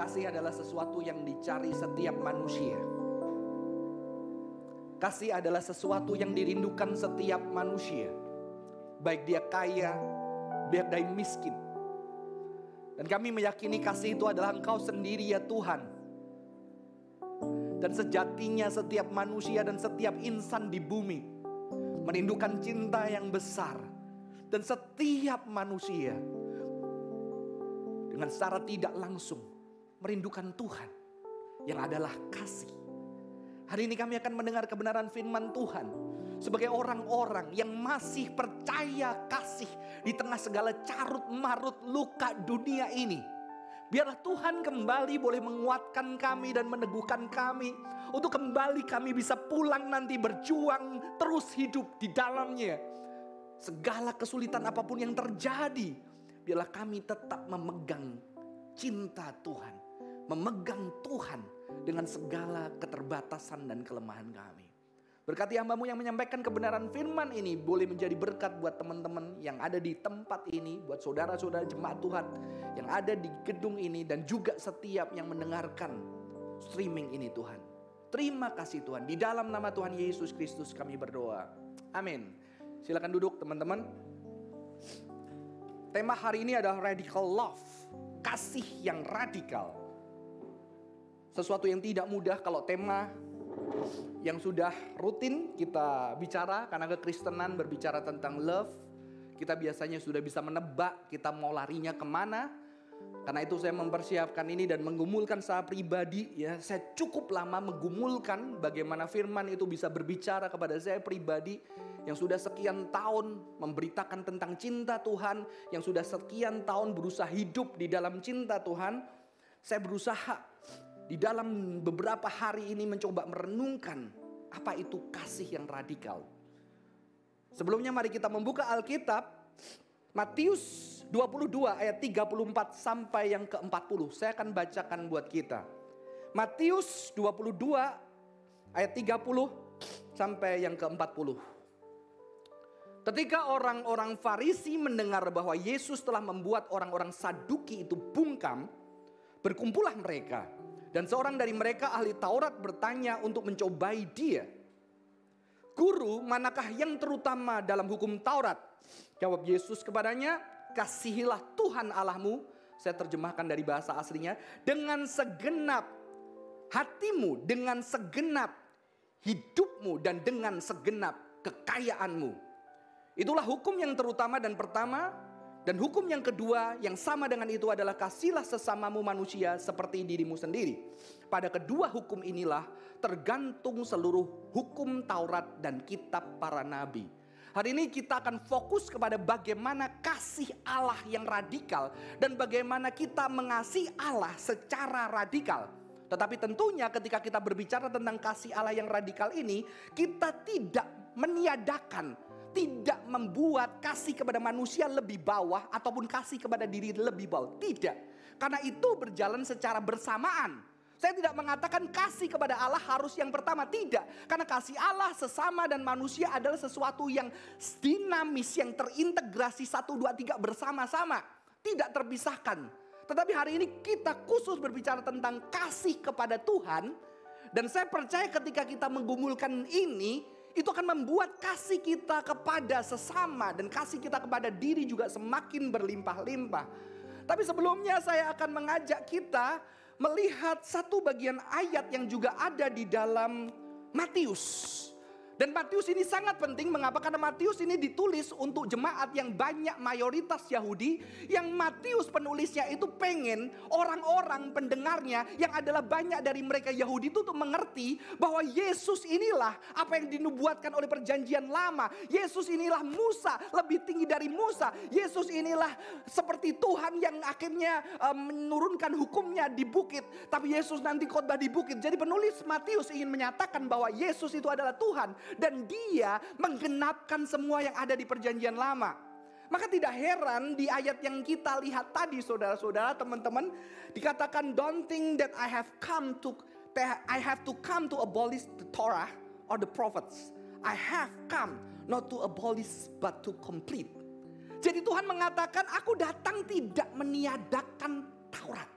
Kasih adalah sesuatu yang dicari setiap manusia. Kasih adalah sesuatu yang dirindukan setiap manusia. Baik dia kaya, baik dia miskin. Dan kami meyakini kasih itu adalah engkau sendiri ya Tuhan. Dan sejatinya setiap manusia dan setiap insan di bumi merindukan cinta yang besar. Dan setiap manusia dengan secara tidak langsung merindukan Tuhan yang adalah kasih. Hari ini kami akan mendengar kebenaran firman Tuhan sebagai orang-orang yang masih percaya kasih di tengah segala carut marut luka dunia ini. Biarlah Tuhan kembali boleh menguatkan kami dan meneguhkan kami untuk kembali kami bisa pulang nanti berjuang terus hidup di dalamnya. Segala kesulitan apa pun yang terjadi, biarlah kami tetap memegang cinta Tuhan, memegang Tuhan dengan segala keterbatasan dan kelemahan kami. Berkati hambamu yang menyampaikan kebenaran firman ini boleh menjadi berkat buat teman-teman yang ada di tempat ini, buat saudara-saudara jemaat Tuhan yang ada di gedung ini dan juga setiap yang mendengarkan streaming ini Tuhan. Terima kasih Tuhan. Di dalam nama Tuhan Yesus Kristus kami berdoa. Amin. Silakan duduk teman-teman. Tema hari ini adalah radical love. Kasih yang radikal. Sesuatu yang tidak mudah kalau tema yang sudah rutin kita bicara karena kekristenan berbicara tentang love. Kita biasanya sudah bisa menebak kita mau larinya ke mana. Karena itu saya mempersiapkan ini dan menggumulkan saya pribadi ya. Saya cukup lama menggumulkan bagaimana firman itu bisa berbicara kepada saya pribadi yang sudah sekian tahun memberitakan tentang cinta Tuhan, yang sudah sekian tahun berusaha hidup di dalam cinta Tuhan. Saya berusaha di dalam beberapa hari ini mencoba merenungkan apa itu kasih yang radikal. Sebelumnya mari kita membuka Alkitab Matius 22 ayat 34 sampai yang ke-40. Saya akan bacakan buat kita. Matius 22 ayat 30 sampai yang ke-40. Ketika orang-orang Farisi mendengar bahwa Yesus telah membuat orang-orang Saduki itu bungkam, berkumpullah mereka dan seorang dari mereka ahli Taurat bertanya untuk mencobai dia. Guru, manakah yang terutama dalam hukum Taurat? Jawab Yesus kepadanya, kasihilah Tuhan Allahmu. Saya terjemahkan dari bahasa aslinya. Dengan segenap hatimu, dengan segenap hidupmu, dan dengan segenap kekayaanmu. Itulah hukum yang terutama dan pertama dan hukum yang kedua yang sama dengan itu adalah kasihlah sesamamu manusia seperti dirimu sendiri. Pada kedua hukum inilah tergantung seluruh hukum Taurat dan kitab para nabi. Hari ini kita akan fokus kepada bagaimana kasih Allah yang radikal dan bagaimana kita mengasihi Allah secara radikal. Tetapi tentunya ketika kita berbicara tentang kasih Allah yang radikal ini, kita tidak meniadakan tidak membuat kasih kepada manusia lebih bawah ataupun kasih kepada diri lebih bawah. Tidak. Karena itu berjalan secara bersamaan. Saya tidak mengatakan kasih kepada Allah harus yang pertama, tidak. Karena kasih Allah sesama dan manusia adalah sesuatu yang dinamis, yang terintegrasi satu, dua, tiga bersama-sama. Tidak terpisahkan. Tetapi hari ini kita khusus berbicara tentang kasih kepada Tuhan. Dan saya percaya ketika kita menggumulkan ini, itu akan membuat kasih kita kepada sesama dan kasih kita kepada diri juga semakin berlimpah-limpah. Tapi sebelumnya saya akan mengajak kita melihat satu bagian ayat yang juga ada di dalam Matius. Dan Matius ini sangat penting mengapa? Karena Matius ini ditulis untuk jemaat yang banyak mayoritas Yahudi yang Matius penulisnya itu pengen orang-orang pendengarnya yang adalah banyak dari mereka Yahudi itu untuk mengerti bahwa Yesus inilah apa yang dinubuatkan oleh perjanjian lama. Yesus inilah Musa, lebih tinggi dari Musa. Yesus inilah seperti Tuhan yang akhirnya um, menurunkan hukumnya di bukit, tapi Yesus nanti khotbah di bukit. Jadi penulis Matius ingin menyatakan bahwa Yesus itu adalah Tuhan dan dia menggenapkan semua yang ada di perjanjian lama. Maka tidak heran di ayat yang kita lihat tadi saudara-saudara teman-teman dikatakan don't think that I have come to I have to come to abolish the Torah or the prophets. I have come not to abolish but to complete. Jadi Tuhan mengatakan aku datang tidak meniadakan Taurat.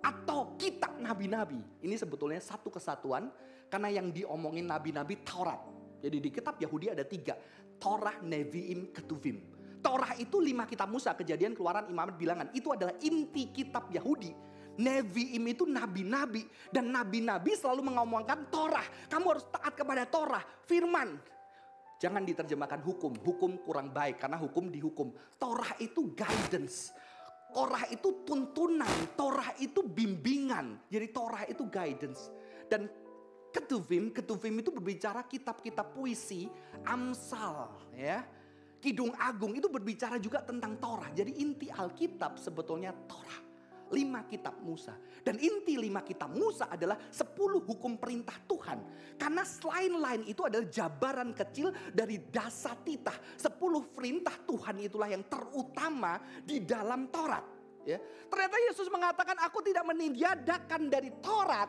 atau kitab nabi-nabi. Ini sebetulnya satu kesatuan karena yang diomongin nabi-nabi Taurat. Jadi di kitab Yahudi ada tiga. Torah, Nevi'im, Ketuvim. Torah itu lima kitab Musa, kejadian, keluaran, imamat, bilangan. Itu adalah inti kitab Yahudi. Nevi'im itu nabi-nabi. Dan nabi-nabi selalu mengomongkan Torah. Kamu harus taat kepada Torah, firman. Jangan diterjemahkan hukum. Hukum kurang baik karena hukum dihukum. Torah itu guidance. Torah itu tuntunan, Torah itu bimbingan. Jadi Torah itu guidance. Dan Ketuvim, Ketuvim itu berbicara kitab-kitab puisi, Amsal, ya. Kidung Agung itu berbicara juga tentang Torah. Jadi inti Alkitab sebetulnya Torah lima kitab Musa. Dan inti lima kitab Musa adalah sepuluh hukum perintah Tuhan. Karena selain lain itu adalah jabaran kecil dari dasar titah. Sepuluh perintah Tuhan itulah yang terutama di dalam Taurat. Ya. Ternyata Yesus mengatakan aku tidak meniadakan dari Taurat.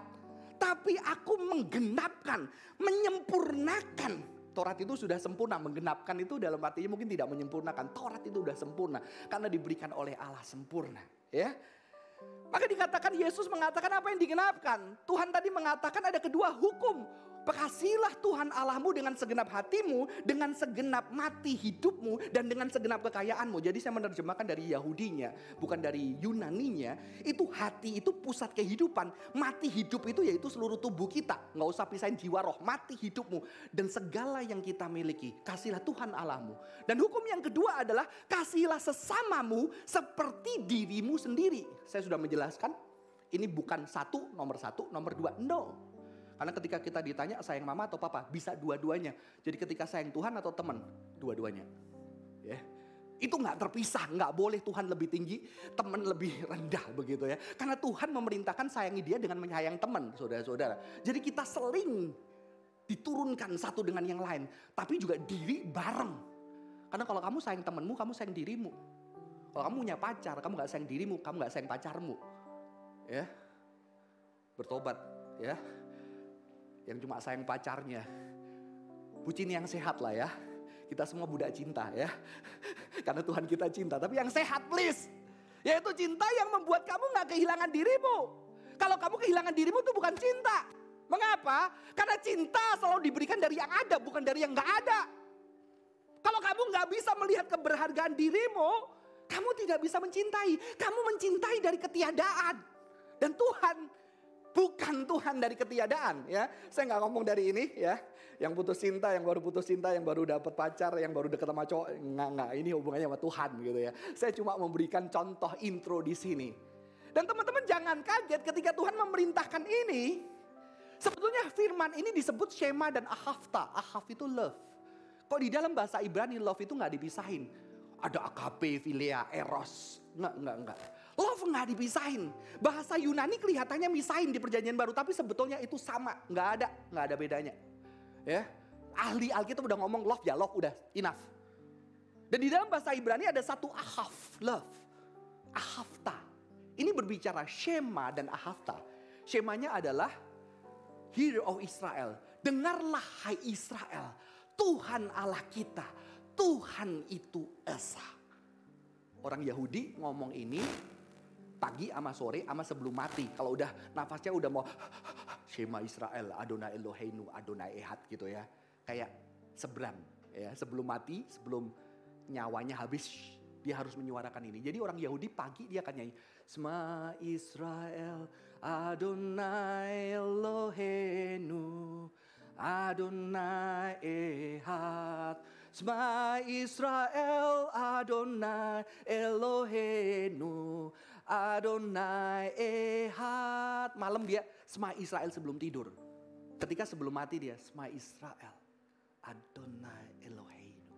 Tapi aku menggenapkan, menyempurnakan Taurat itu sudah sempurna, menggenapkan itu dalam artinya mungkin tidak menyempurnakan. Taurat itu sudah sempurna karena diberikan oleh Allah sempurna, ya. Maka dikatakan Yesus mengatakan apa yang digenapkan. Tuhan tadi mengatakan ada kedua hukum. Bekasilah Tuhan Allahmu dengan segenap hatimu, dengan segenap mati hidupmu, dan dengan segenap kekayaanmu. Jadi saya menerjemahkan dari Yahudinya, bukan dari Yunaninya. Itu hati itu pusat kehidupan. Mati hidup itu yaitu seluruh tubuh kita. Nggak usah pisahin jiwa roh, mati hidupmu. Dan segala yang kita miliki, kasihlah Tuhan Allahmu. Dan hukum yang kedua adalah kasihlah sesamamu seperti dirimu sendiri. Saya sudah menjelaskan, ini bukan satu, nomor satu, nomor dua. No, karena ketika kita ditanya sayang mama atau papa, bisa dua-duanya. Jadi ketika sayang Tuhan atau teman, dua-duanya. Ya. Itu nggak terpisah, nggak boleh Tuhan lebih tinggi, teman lebih rendah begitu ya. Karena Tuhan memerintahkan sayangi dia dengan menyayang teman, saudara-saudara. Jadi kita seling diturunkan satu dengan yang lain, tapi juga diri bareng. Karena kalau kamu sayang temanmu, kamu sayang dirimu. Kalau kamu punya pacar, kamu nggak sayang dirimu, kamu nggak sayang pacarmu. Ya, bertobat ya yang cuma sayang pacarnya. Bucin yang sehat lah ya. Kita semua budak cinta ya. Karena Tuhan kita cinta. Tapi yang sehat please. Yaitu cinta yang membuat kamu gak kehilangan dirimu. Kalau kamu kehilangan dirimu itu bukan cinta. Mengapa? Karena cinta selalu diberikan dari yang ada, bukan dari yang gak ada. Kalau kamu gak bisa melihat keberhargaan dirimu, kamu tidak bisa mencintai. Kamu mencintai dari ketiadaan. Dan Tuhan Bukan Tuhan dari ketiadaan ya. Saya nggak ngomong dari ini ya. Yang putus cinta, yang baru putus cinta, yang baru dapat pacar, yang baru deket sama cowok. Nggak, nggak. Ini hubungannya sama Tuhan gitu ya. Saya cuma memberikan contoh intro di sini. Dan teman-teman jangan kaget ketika Tuhan memerintahkan ini. Sebetulnya firman ini disebut Shema dan Ahafta. Ahaf itu love. Kok di dalam bahasa Ibrani love itu nggak dipisahin. Ada akape, filia, eros. Nggak, nggak, nggak. Love nggak dipisahin. Bahasa Yunani kelihatannya misahin di perjanjian baru. Tapi sebetulnya itu sama. Nggak ada. Nggak ada bedanya. Ya, Ahli Alkitab udah ngomong love ya love udah enough. Dan di dalam bahasa Ibrani ada satu ahaf, love. Ahafta. Ini berbicara Shema dan Ahafta. Shemanya adalah Hear of Israel. Dengarlah hai Israel. Tuhan Allah kita. Tuhan itu Esa. Orang Yahudi ngomong ini pagi sama sore sama sebelum mati. Kalau udah nafasnya udah mau Shema Israel, Adonai Eloheinu, Adonai Ehad gitu ya. Kayak seberang ya, sebelum mati, sebelum nyawanya habis dia harus menyuarakan ini. Jadi orang Yahudi pagi dia akan nyanyi Shema Israel, Adonai Eloheinu, Adonai Ehad. Shema Israel, Adonai Eloheinu, Adonai Ehad. Malam dia Sema Israel sebelum tidur. Ketika sebelum mati dia Sema Israel. Adonai Eloheinu.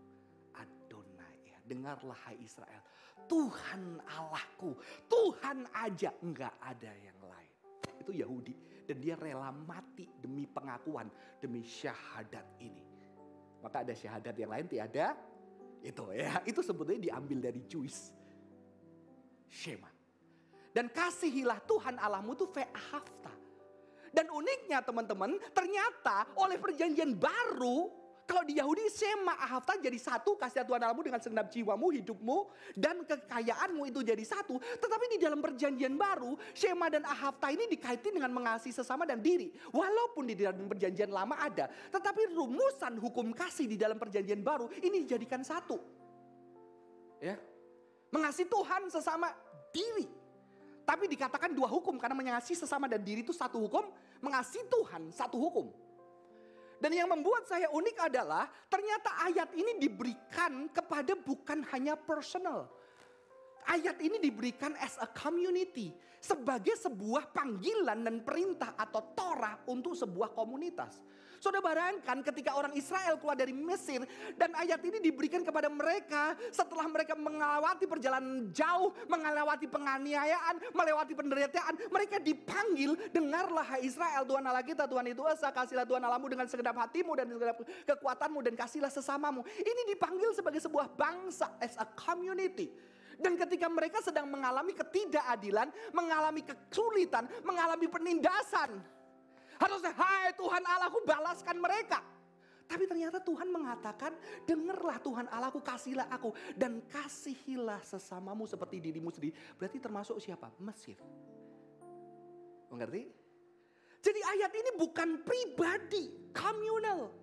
Adonai Ehad. Dengarlah hai Israel. Tuhan Allahku. Tuhan aja. Enggak ada yang lain. Itu Yahudi. Dan dia rela mati demi pengakuan. Demi syahadat ini. Maka ada syahadat yang lain tiada. Itu ya. Itu sebetulnya diambil dari Jewish. Shema. Dan kasihilah Tuhan Allahmu itu ve'ahafta. Dan uniknya teman-teman, ternyata oleh perjanjian baru Kalau di Yahudi Shema Ahafta jadi satu, kasih Tuhan Allahmu dengan segenap jiwamu, hidupmu, dan kekayaanmu itu jadi satu. Tetapi di dalam perjanjian baru, Shema dan Ahafta ini dikaitkan dengan mengasihi sesama dan diri. Walaupun di dalam perjanjian lama ada, tetapi rumusan hukum kasih di dalam perjanjian baru ini dijadikan satu. Ya, Mengasihi Tuhan sesama diri. Tapi dikatakan dua hukum karena mengasihi sesama dan diri itu satu hukum, mengasihi Tuhan satu hukum. Dan yang membuat saya unik adalah ternyata ayat ini diberikan kepada bukan hanya personal. Ayat ini diberikan as a community. Sebagai sebuah panggilan dan perintah atau Torah untuk sebuah komunitas. Saudara bayangkan ketika orang Israel keluar dari Mesir dan ayat ini diberikan kepada mereka setelah mereka melewati perjalanan jauh, melewati penganiayaan, melewati penderitaan, mereka dipanggil, dengarlah hai Israel, Tuhan Allah kita, Tuhan itu esa, kasihlah Tuhan Allahmu dengan segenap hatimu dan segenap kekuatanmu dan kasihlah sesamamu. Ini dipanggil sebagai sebuah bangsa as a community. Dan ketika mereka sedang mengalami ketidakadilan, mengalami kesulitan, mengalami penindasan, Harusnya hai Tuhan Allahku balaskan mereka. Tapi ternyata Tuhan mengatakan, dengarlah Tuhan Allahku, kasihlah aku. Dan kasihilah sesamamu seperti dirimu sendiri. Berarti termasuk siapa? Mesir. Mengerti? Jadi ayat ini bukan pribadi, communal.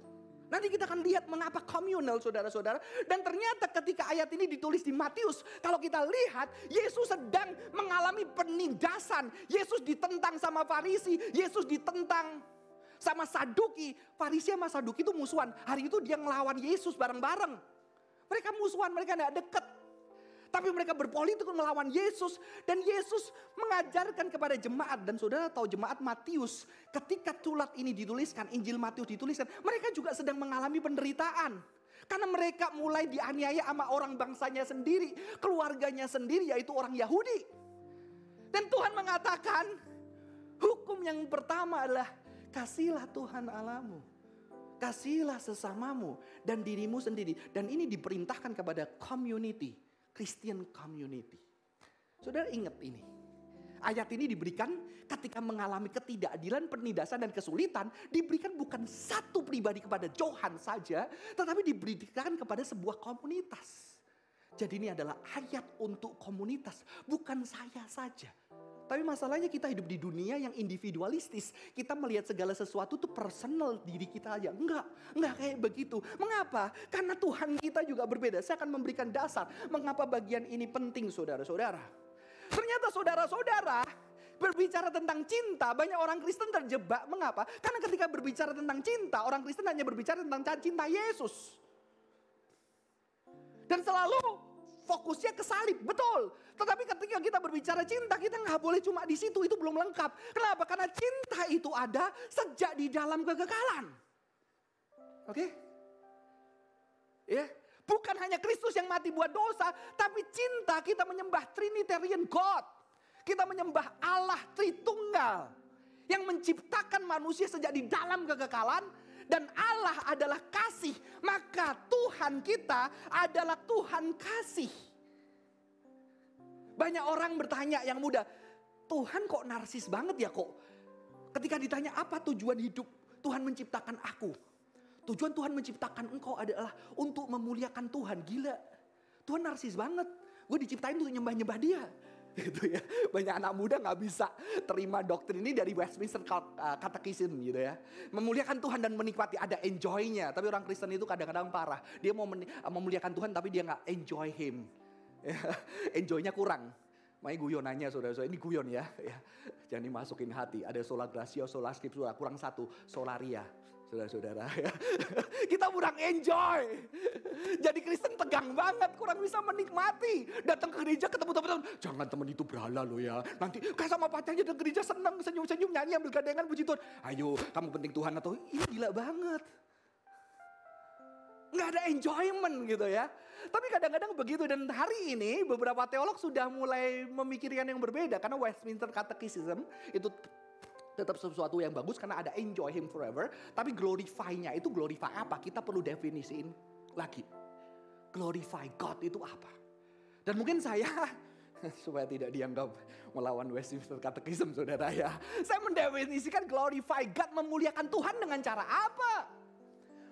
Nanti kita akan lihat mengapa komunal saudara-saudara. Dan ternyata ketika ayat ini ditulis di Matius. Kalau kita lihat Yesus sedang mengalami penindasan. Yesus ditentang sama Farisi. Yesus ditentang sama Saduki. Farisi sama Saduki itu musuhan. Hari itu dia ngelawan Yesus bareng-bareng. Mereka musuhan, mereka tidak dekat. Tapi mereka berpolitik melawan Yesus. Dan Yesus mengajarkan kepada jemaat. Dan saudara tahu jemaat Matius. Ketika tulat ini dituliskan, Injil Matius dituliskan. Mereka juga sedang mengalami penderitaan. Karena mereka mulai dianiaya sama orang bangsanya sendiri. Keluarganya sendiri yaitu orang Yahudi. Dan Tuhan mengatakan. Hukum yang pertama adalah kasihlah Tuhan Allahmu. Kasihlah sesamamu dan dirimu sendiri. Dan ini diperintahkan kepada community Christian community. Saudara ingat ini. Ayat ini diberikan ketika mengalami ketidakadilan, penindasan dan kesulitan. Diberikan bukan satu pribadi kepada Johan saja. Tetapi diberikan kepada sebuah komunitas. Jadi ini adalah ayat untuk komunitas. Bukan saya saja. Tapi masalahnya kita hidup di dunia yang individualistis. Kita melihat segala sesuatu itu personal diri kita aja. Enggak, enggak kayak begitu. Mengapa? Karena Tuhan kita juga berbeda. Saya akan memberikan dasar mengapa bagian ini penting saudara-saudara. Ternyata saudara-saudara berbicara tentang cinta, banyak orang Kristen terjebak. Mengapa? Karena ketika berbicara tentang cinta, orang Kristen hanya berbicara tentang cinta Yesus. Dan selalu fokusnya ke salib, betul. Tetapi ketika kita berbicara cinta, kita nggak boleh cuma di situ, itu belum lengkap. Kenapa? Karena cinta itu ada sejak di dalam kekekalan. Oke? Okay? Ya, bukan hanya Kristus yang mati buat dosa, tapi cinta kita menyembah Trinitarian God. Kita menyembah Allah Tritunggal yang menciptakan manusia sejak di dalam kekekalan dan Allah adalah kasih, maka Tuhan kita adalah Tuhan kasih. Banyak orang bertanya yang muda, Tuhan kok narsis banget ya kok? Ketika ditanya apa tujuan hidup Tuhan menciptakan aku? Tujuan Tuhan menciptakan engkau adalah untuk memuliakan Tuhan. Gila, Tuhan narsis banget. Gue diciptain untuk nyembah-nyembah dia gitu ya. Banyak anak muda nggak bisa terima doktrin ini dari Westminster uh, Catechism gitu ya. Memuliakan Tuhan dan menikmati ada enjoynya. Tapi orang Kristen itu kadang-kadang parah. Dia mau uh, memuliakan Tuhan tapi dia nggak enjoy Him. Enjoynya kurang. Makanya guyonannya saudara-saudara, ini guyon ya. ya. Jangan dimasukin hati. Ada sola gracia, sola scriptura, kurang satu, solaria saudara-saudara ya. Kita kurang enjoy. Jadi Kristen tegang banget, kurang bisa menikmati. Datang ke gereja ketemu teman-teman, jangan teman itu berhala lo ya. Nanti kayak sama pacarnya dan gereja senang, senyum-senyum, nyanyi ambil gandengan puji Tuhan. Ayo, kamu penting Tuhan atau ini gila banget. Nggak ada enjoyment gitu ya. Tapi kadang-kadang begitu dan hari ini beberapa teolog sudah mulai memikirkan yang berbeda karena Westminster Catechism itu tetap sesuatu yang bagus karena ada enjoy him forever. Tapi glorify-nya itu glorify apa? Kita perlu definisiin lagi. Glorify God itu apa? Dan mungkin saya supaya tidak dianggap melawan Westminster Catechism saudara ya. Saya mendefinisikan glorify God memuliakan Tuhan dengan cara apa?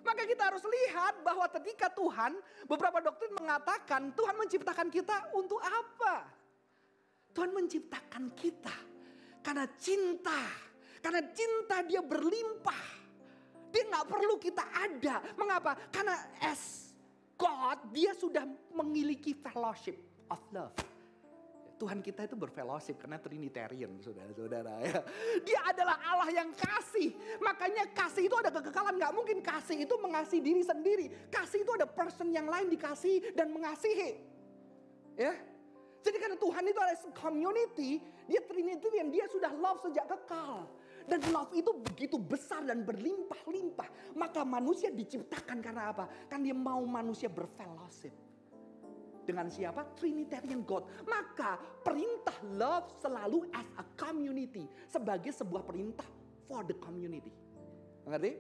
Maka kita harus lihat bahwa ketika Tuhan, beberapa doktrin mengatakan Tuhan menciptakan kita untuk apa? Tuhan menciptakan kita karena cinta. Karena cinta dia berlimpah. Dia nggak perlu kita ada. Mengapa? Karena as God, dia sudah memiliki fellowship of love. Tuhan kita itu berfellowship karena Trinitarian saudara-saudara ya. Dia adalah Allah yang kasih. Makanya kasih itu ada kekekalan. Gak mungkin kasih itu mengasihi diri sendiri. Kasih itu ada person yang lain dikasih dan mengasihi. Ya. Jadi karena Tuhan itu adalah community. Dia Trinitarian. Dia sudah love sejak kekal. Dan love itu begitu besar dan berlimpah-limpah. Maka manusia diciptakan karena apa? Kan dia mau manusia berfellowship dengan siapa? Trinitarian God. Maka perintah love selalu as a community. Sebagai sebuah perintah for the community. Mengerti?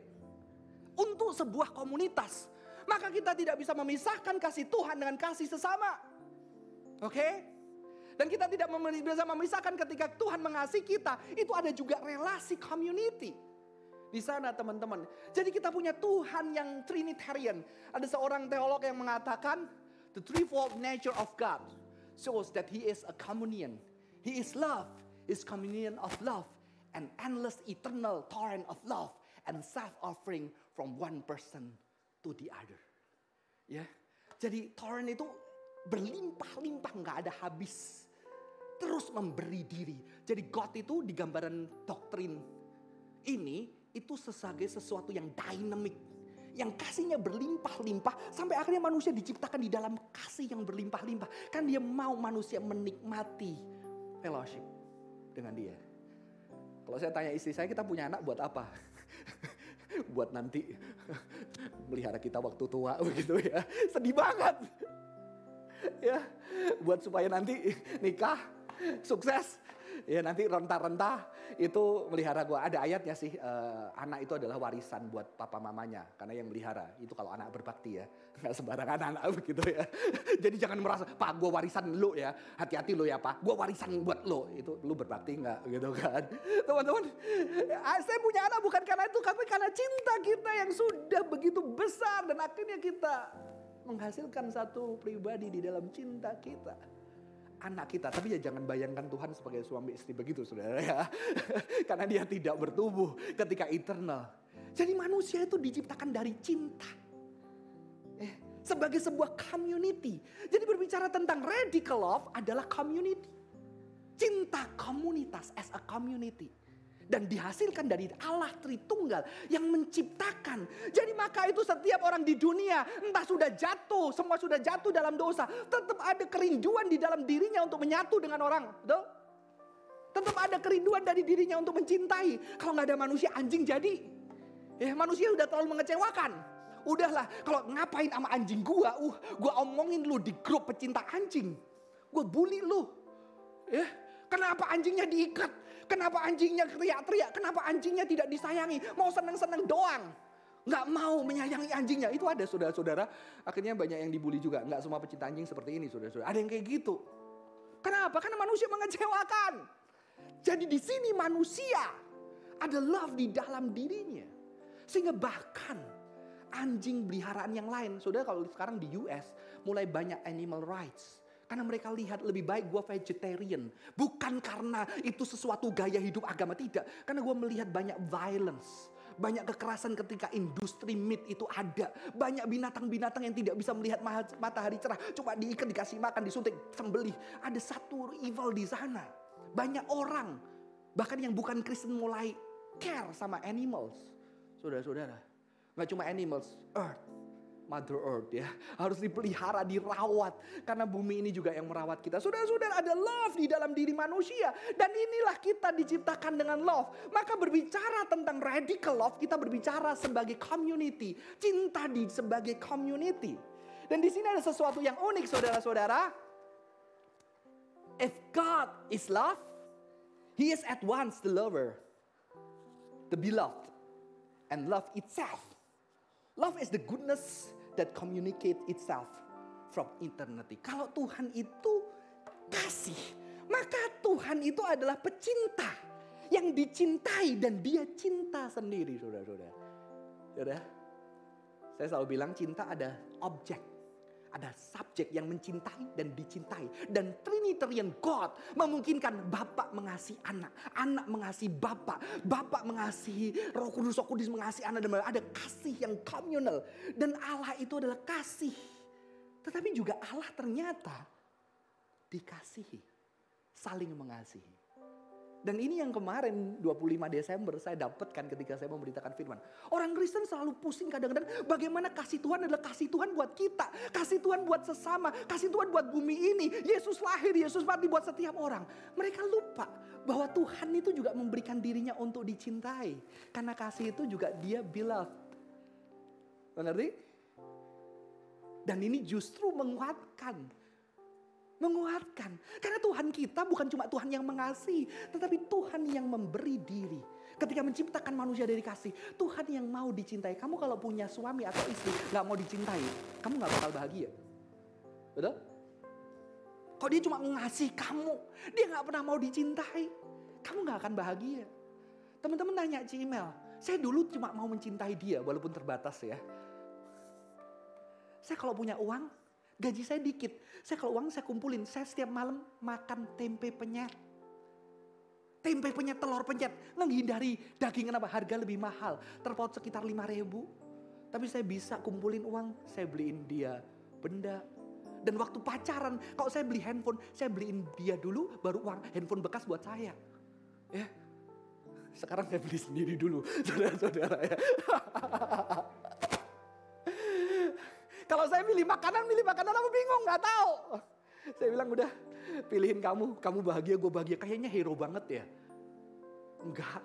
Untuk sebuah komunitas. Maka kita tidak bisa memisahkan kasih Tuhan dengan kasih sesama. Oke? Okay? Dan kita tidak bisa memisahkan ketika Tuhan mengasihi kita. Itu ada juga relasi community. Di sana teman-teman. Jadi kita punya Tuhan yang Trinitarian. Ada seorang teolog yang mengatakan The threefold nature of God shows that He is a communion. He is love, is communion of love, an endless eternal torrent of love and self-offering from one person to the other. Ya, jadi torrent itu berlimpah-limpah nggak ada habis. Terus memberi diri. Jadi God itu di gambaran doktrin ini itu sebagai sesuatu yang dynamic yang kasihnya berlimpah-limpah sampai akhirnya manusia diciptakan di dalam kasih yang berlimpah-limpah. Kan dia mau manusia menikmati fellowship dengan dia. Kalau saya tanya istri saya kita punya anak buat apa? buat nanti melihara kita waktu tua begitu ya. Sedih banget. ya, buat supaya nanti nikah sukses ya nanti rentah-rentah itu melihara gue. Ada ayatnya sih, uh, anak itu adalah warisan buat papa mamanya. Karena yang melihara, itu kalau anak berbakti ya. Nggak sembarangan anak begitu ya. Jadi jangan merasa, pak gue warisan lu ya. Hati-hati lu ya pak, gue warisan buat lu. Itu lu berbakti nggak gitu kan. Teman-teman, ah, saya punya anak bukan karena itu, tapi karena cinta kita yang sudah begitu besar. Dan akhirnya kita menghasilkan satu pribadi di dalam cinta kita anak kita. Tapi ya jangan bayangkan Tuhan sebagai suami istri begitu saudara ya. Karena dia tidak bertumbuh ketika eternal. Jadi manusia itu diciptakan dari cinta. Eh, sebagai sebuah community. Jadi berbicara tentang radical love adalah community. Cinta komunitas as a community dan dihasilkan dari Allah Tritunggal yang menciptakan. Jadi maka itu setiap orang di dunia entah sudah jatuh, semua sudah jatuh dalam dosa, tetap ada kerinduan di dalam dirinya untuk menyatu dengan orang. Betul? Tetap ada kerinduan dari dirinya untuk mencintai. Kalau nggak ada manusia anjing jadi. Ya manusia udah terlalu mengecewakan. Udahlah kalau ngapain sama anjing gua, uh gua omongin lu di grup pecinta anjing. Gua bully lu. Ya, kenapa anjingnya diikat? Kenapa anjingnya teriak-teriak? Kenapa anjingnya tidak disayangi? Mau senang-senang doang. Nggak mau menyayangi anjingnya. Itu ada saudara-saudara. Akhirnya banyak yang dibully juga. Nggak semua pecinta anjing seperti ini saudara-saudara. Ada yang kayak gitu. Kenapa? Karena manusia mengecewakan. Jadi di sini manusia ada love di dalam dirinya. Sehingga bahkan anjing peliharaan yang lain. Saudara kalau sekarang di US mulai banyak animal rights karena mereka lihat lebih baik gue vegetarian. Bukan karena itu sesuatu gaya hidup agama. Tidak. Karena gue melihat banyak violence. Banyak kekerasan ketika industri meat itu ada. Banyak binatang-binatang yang tidak bisa melihat matahari cerah. Cuma diikat, dikasih makan, disuntik, sembelih. Ada satu evil di sana. Banyak orang. Bahkan yang bukan Kristen mulai care sama animals. Saudara-saudara. Gak cuma animals, earth Mother Earth ya. Harus dipelihara, dirawat. Karena bumi ini juga yang merawat kita. Saudara-saudara ada love di dalam diri manusia. Dan inilah kita diciptakan dengan love. Maka berbicara tentang radical love, kita berbicara sebagai community. Cinta di sebagai community. Dan di sini ada sesuatu yang unik saudara-saudara. If God is love, He is at once the lover, the beloved, and love itself. Love is the goodness that communicate itself from eternity. Kalau Tuhan itu kasih, maka Tuhan itu adalah pecinta yang dicintai dan dia cinta sendiri, saudara-saudara. Saudara, Saya selalu bilang cinta ada objek, ada subjek yang mencintai dan dicintai. Dan Trinitarian God memungkinkan Bapak mengasihi anak, anak mengasihi Bapak, Bapak mengasihi Roh Kudus, Roh Kudus mengasihi anak dan ada kasih yang communal. Dan Allah itu adalah kasih. Tetapi juga Allah ternyata dikasihi, saling mengasihi. Dan ini yang kemarin 25 Desember saya dapatkan ketika saya memberitakan firman. Orang Kristen selalu pusing kadang-kadang bagaimana kasih Tuhan adalah kasih Tuhan buat kita. Kasih Tuhan buat sesama, kasih Tuhan buat bumi ini. Yesus lahir, Yesus mati buat setiap orang. Mereka lupa bahwa Tuhan itu juga memberikan dirinya untuk dicintai. Karena kasih itu juga dia beloved. Mengerti? Dan ini justru menguatkan menguatkan. Karena Tuhan kita bukan cuma Tuhan yang mengasihi, tetapi Tuhan yang memberi diri. Ketika menciptakan manusia dari kasih, Tuhan yang mau dicintai. Kamu kalau punya suami atau istri gak mau dicintai, kamu gak bakal bahagia. Betul? Kok dia cuma mengasihi kamu, dia gak pernah mau dicintai, kamu gak akan bahagia. Teman-teman nanya Cimel, saya dulu cuma mau mencintai dia walaupun terbatas ya. Saya kalau punya uang, Gaji saya dikit. Saya kalau uang saya kumpulin. Saya setiap malam makan tempe penyet. Tempe penyet, telur penyet. Menghindari daging kenapa? Harga lebih mahal. Terpaut sekitar 5 ribu. Tapi saya bisa kumpulin uang. Saya beliin dia benda. Dan waktu pacaran, kalau saya beli handphone, saya beliin dia dulu, baru uang handphone bekas buat saya. Ya, sekarang saya beli sendiri dulu, saudara-saudara ya. Kalau saya milih makanan, milih makanan aku bingung, nggak tahu. Saya bilang udah pilihin kamu, kamu bahagia, gue bahagia. Kayaknya hero banget ya. Enggak,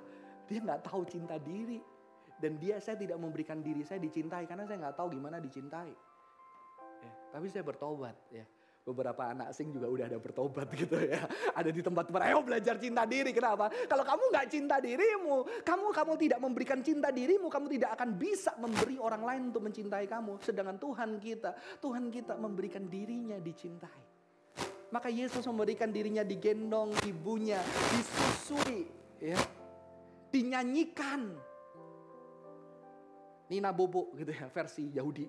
dia nggak tahu cinta diri. Dan dia saya tidak memberikan diri saya dicintai karena saya nggak tahu gimana dicintai. Ya, tapi saya bertobat ya beberapa anak asing juga udah ada bertobat gitu ya. Ada di tempat-tempat, ayo belajar cinta diri. Kenapa? Kalau kamu nggak cinta dirimu, kamu kamu tidak memberikan cinta dirimu, kamu tidak akan bisa memberi orang lain untuk mencintai kamu. Sedangkan Tuhan kita, Tuhan kita memberikan dirinya dicintai. Maka Yesus memberikan dirinya digendong ibunya, disusui, ya, dinyanyikan. Nina Bobo gitu ya, versi Yahudi.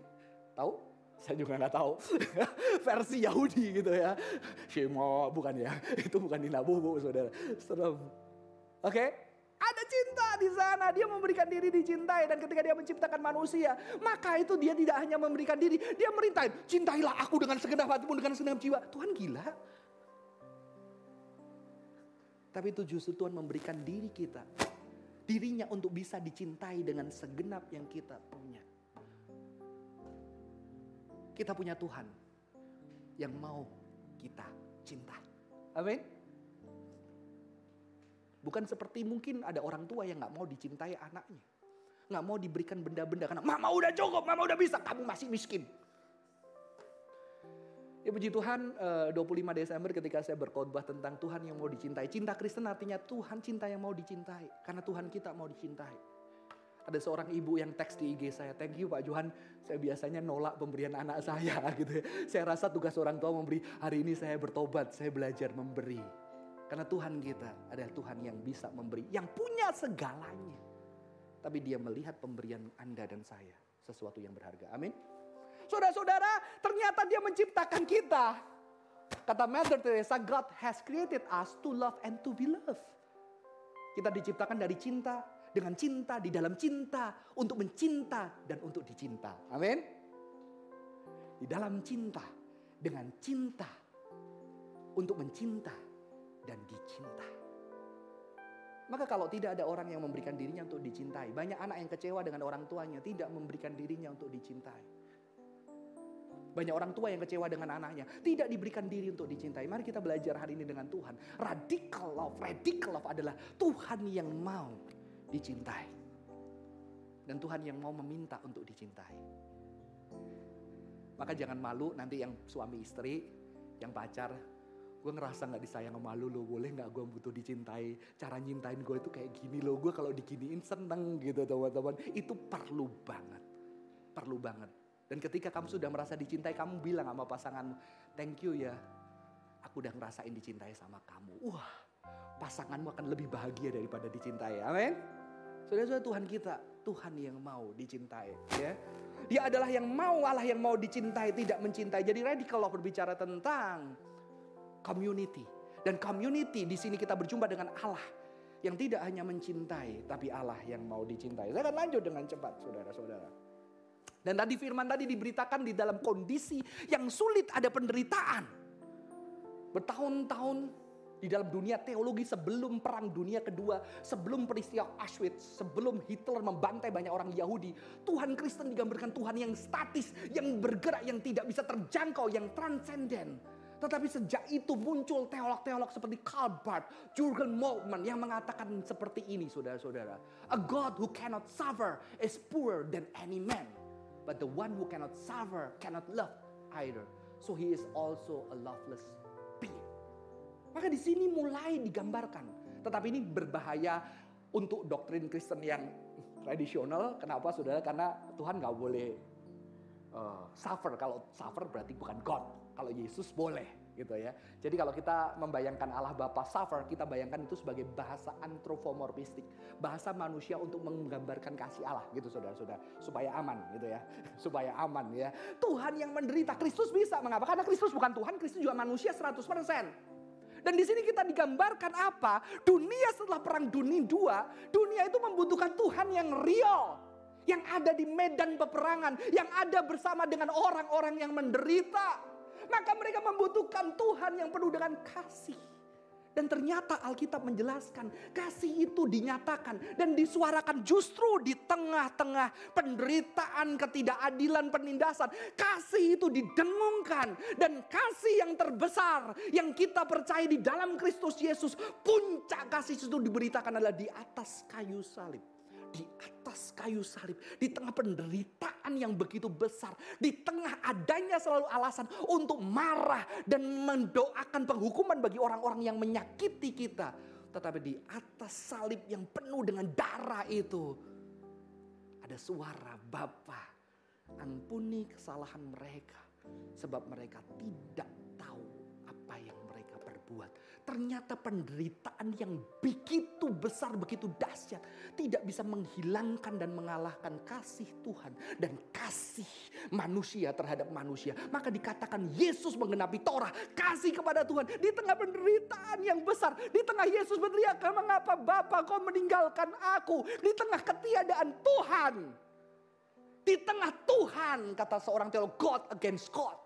Tahu? Saya juga nggak tahu. Versi Yahudi gitu ya. Shemo bukan ya. Itu bukan Nina Bobo saudara. Serem. Oke. Okay? Ada cinta di sana. Dia memberikan diri dicintai. Dan ketika dia menciptakan manusia. Maka itu dia tidak hanya memberikan diri. Dia merintain. Cintailah aku dengan segenap hatimu. Dengan segenap jiwa. Tuhan gila. Tapi itu justru Tuhan memberikan diri kita. Dirinya untuk bisa dicintai dengan segenap yang kita punya. Kita punya Tuhan yang mau kita cinta. Amin. Bukan seperti mungkin ada orang tua yang nggak mau dicintai anaknya. Nggak mau diberikan benda-benda karena mama udah cukup, mama udah bisa, kamu masih miskin. Ya puji Tuhan 25 eh, Desember ketika saya berkhotbah tentang Tuhan yang mau dicintai. Cinta Kristen artinya Tuhan cinta yang mau dicintai. Karena Tuhan kita mau dicintai. Ada seorang ibu yang teks di IG saya, thank you Pak Johan, saya biasanya nolak pemberian anak saya gitu ya. Saya rasa tugas orang tua memberi, hari ini saya bertobat, saya belajar memberi. Karena Tuhan kita adalah Tuhan yang bisa memberi, yang punya segalanya. Tapi dia melihat pemberian Anda dan saya, sesuatu yang berharga. Amin. Saudara-saudara, ternyata dia menciptakan kita. Kata Mother Teresa, God has created us to love and to be loved. Kita diciptakan dari cinta, dengan cinta, di dalam cinta, untuk mencinta dan untuk dicinta. Amin. Di dalam cinta, dengan cinta, untuk mencinta dan dicinta. Maka kalau tidak ada orang yang memberikan dirinya untuk dicintai, banyak anak yang kecewa dengan orang tuanya tidak memberikan dirinya untuk dicintai. Banyak orang tua yang kecewa dengan anaknya. Tidak diberikan diri untuk dicintai. Mari kita belajar hari ini dengan Tuhan. Radical love. Radical love adalah Tuhan yang mau dicintai. Dan Tuhan yang mau meminta untuk dicintai. Maka jangan malu nanti yang suami istri, yang pacar, gue ngerasa gak disayang sama lu, lo boleh gak gue butuh dicintai. Cara nyintain gue itu kayak gini loh, gue kalau diginiin seneng gitu teman-teman. Itu perlu banget, perlu banget. Dan ketika kamu sudah merasa dicintai, kamu bilang sama pasanganmu, thank you ya, aku udah ngerasain dicintai sama kamu. Wah, pasanganmu akan lebih bahagia daripada dicintai. Amin. Saudara-saudara Tuhan kita, Tuhan yang mau dicintai. Ya. Dia adalah yang mau, Allah yang mau dicintai, tidak mencintai. Jadi radical love berbicara tentang community. Dan community di sini kita berjumpa dengan Allah yang tidak hanya mencintai, tapi Allah yang mau dicintai. Saya akan lanjut dengan cepat, saudara-saudara. Dan tadi firman tadi diberitakan di dalam kondisi yang sulit ada penderitaan. Bertahun-tahun di dalam dunia teologi sebelum perang dunia kedua, sebelum peristiwa Auschwitz, sebelum Hitler membantai banyak orang Yahudi, Tuhan Kristen digambarkan Tuhan yang statis, yang bergerak, yang tidak bisa terjangkau, yang transenden. Tetapi sejak itu muncul teolog-teolog seperti Karl Barth, Jurgen Moltmann yang mengatakan seperti ini saudara-saudara. A God who cannot suffer is poorer than any man. But the one who cannot suffer cannot love either. So he is also a loveless. Maka di sini mulai digambarkan. Tetapi ini berbahaya untuk doktrin Kristen yang tradisional. Kenapa saudara? Karena Tuhan nggak boleh uh, suffer. Kalau suffer berarti bukan God kalau Yesus boleh gitu ya. Jadi kalau kita membayangkan Allah Bapa suffer, kita bayangkan itu sebagai bahasa antropomorfistik, bahasa manusia untuk menggambarkan kasih Allah gitu saudara-saudara, supaya aman gitu ya, supaya aman ya. Tuhan yang menderita, Kristus bisa mengapa? Karena Kristus bukan Tuhan, Kristus juga manusia 100%. Dan di sini kita digambarkan apa? Dunia setelah perang dunia dua, dunia itu membutuhkan Tuhan yang real. Yang ada di medan peperangan, yang ada bersama dengan orang-orang yang menderita. Maka mereka membutuhkan Tuhan yang penuh dengan kasih. Dan ternyata Alkitab menjelaskan kasih itu dinyatakan dan disuarakan justru di tengah-tengah penderitaan, ketidakadilan, penindasan. Kasih itu didengungkan dan kasih yang terbesar yang kita percaya di dalam Kristus Yesus. Puncak kasih itu diberitakan adalah di atas kayu salib di atas kayu salib, di tengah penderitaan yang begitu besar, di tengah adanya selalu alasan untuk marah dan mendoakan penghukuman bagi orang-orang yang menyakiti kita. Tetapi di atas salib yang penuh dengan darah itu, ada suara Bapa, ampuni kesalahan mereka, sebab mereka tidak Ternyata penderitaan yang begitu besar, begitu dahsyat. Tidak bisa menghilangkan dan mengalahkan kasih Tuhan. Dan kasih manusia terhadap manusia. Maka dikatakan Yesus menggenapi Torah. Kasih kepada Tuhan. Di tengah penderitaan yang besar. Di tengah Yesus berteriak, mengapa Bapa kau meninggalkan aku. Di tengah ketiadaan Tuhan. Di tengah Tuhan, kata seorang teolog, God against God.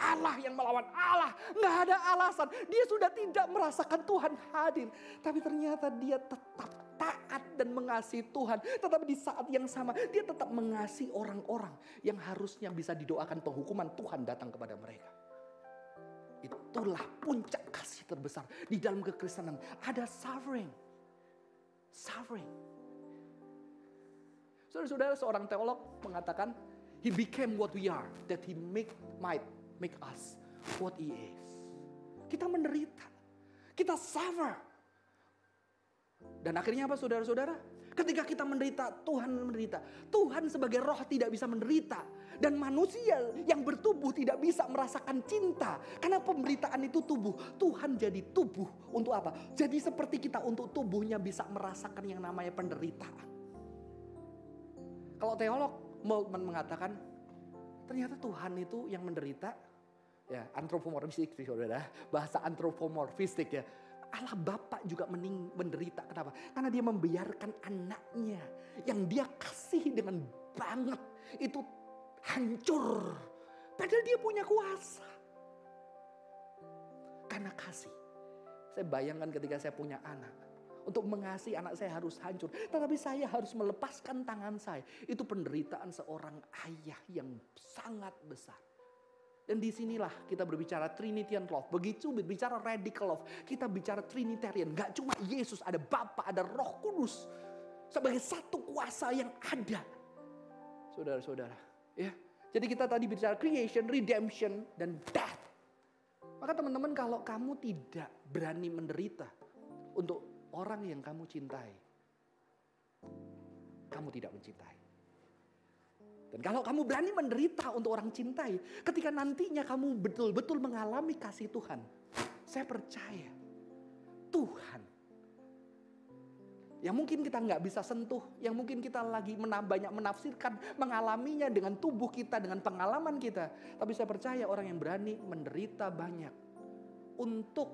Allah yang melawan Allah. Nggak ada alasan. Dia sudah tidak merasakan Tuhan hadir. Tapi ternyata dia tetap taat dan mengasihi Tuhan. Tetapi di saat yang sama dia tetap mengasihi orang-orang yang harusnya bisa didoakan penghukuman Tuhan datang kepada mereka. Itulah puncak kasih terbesar di dalam kekristenan. Ada suffering. Suffering. Saudara-saudara seorang teolog mengatakan, He became what we are, that he make might make us what he is. Kita menderita. Kita suffer. Dan akhirnya apa saudara-saudara? Ketika kita menderita, Tuhan menderita. Tuhan sebagai roh tidak bisa menderita. Dan manusia yang bertubuh tidak bisa merasakan cinta. Karena pemberitaan itu tubuh. Tuhan jadi tubuh untuk apa? Jadi seperti kita untuk tubuhnya bisa merasakan yang namanya penderitaan. Kalau teolog Moltmann mengatakan, ternyata Tuhan itu yang menderita ya antropomorfistik saudara. Bahasa antropomorfistik ya. Allah Bapak juga mening, menderita. Kenapa? Karena dia membiarkan anaknya yang dia kasih dengan banget itu hancur. Padahal dia punya kuasa. Karena kasih. Saya bayangkan ketika saya punya anak untuk mengasihi anak saya harus hancur. Tetapi saya harus melepaskan tangan saya. Itu penderitaan seorang ayah yang sangat besar. Dan di sinilah kita berbicara Trinitarian love. Begitu berbicara radical love. Kita bicara Trinitarian. Gak cuma Yesus, ada Bapa, ada Roh Kudus. Sebagai satu kuasa yang ada. Saudara-saudara. ya. Jadi kita tadi bicara creation, redemption, dan death. Maka teman-teman kalau kamu tidak berani menderita untuk orang yang kamu cintai. Kamu tidak mencintai. Dan kalau kamu berani menderita untuk orang cintai, ketika nantinya kamu betul-betul mengalami kasih Tuhan, saya percaya Tuhan yang mungkin kita nggak bisa sentuh, yang mungkin kita lagi banyak menafsirkan, mengalaminya dengan tubuh kita, dengan pengalaman kita. Tapi saya percaya orang yang berani menderita banyak untuk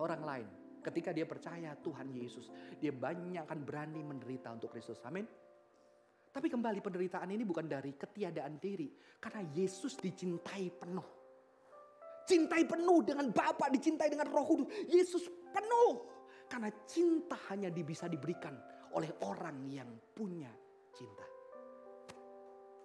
orang lain. Ketika dia percaya Tuhan Yesus, dia banyak akan berani menderita untuk Kristus. Amin. Tapi kembali penderitaan ini bukan dari ketiadaan diri, karena Yesus dicintai penuh. Cintai penuh dengan Bapa, dicintai dengan Roh Kudus. Yesus penuh karena cinta hanya bisa diberikan oleh orang yang punya cinta.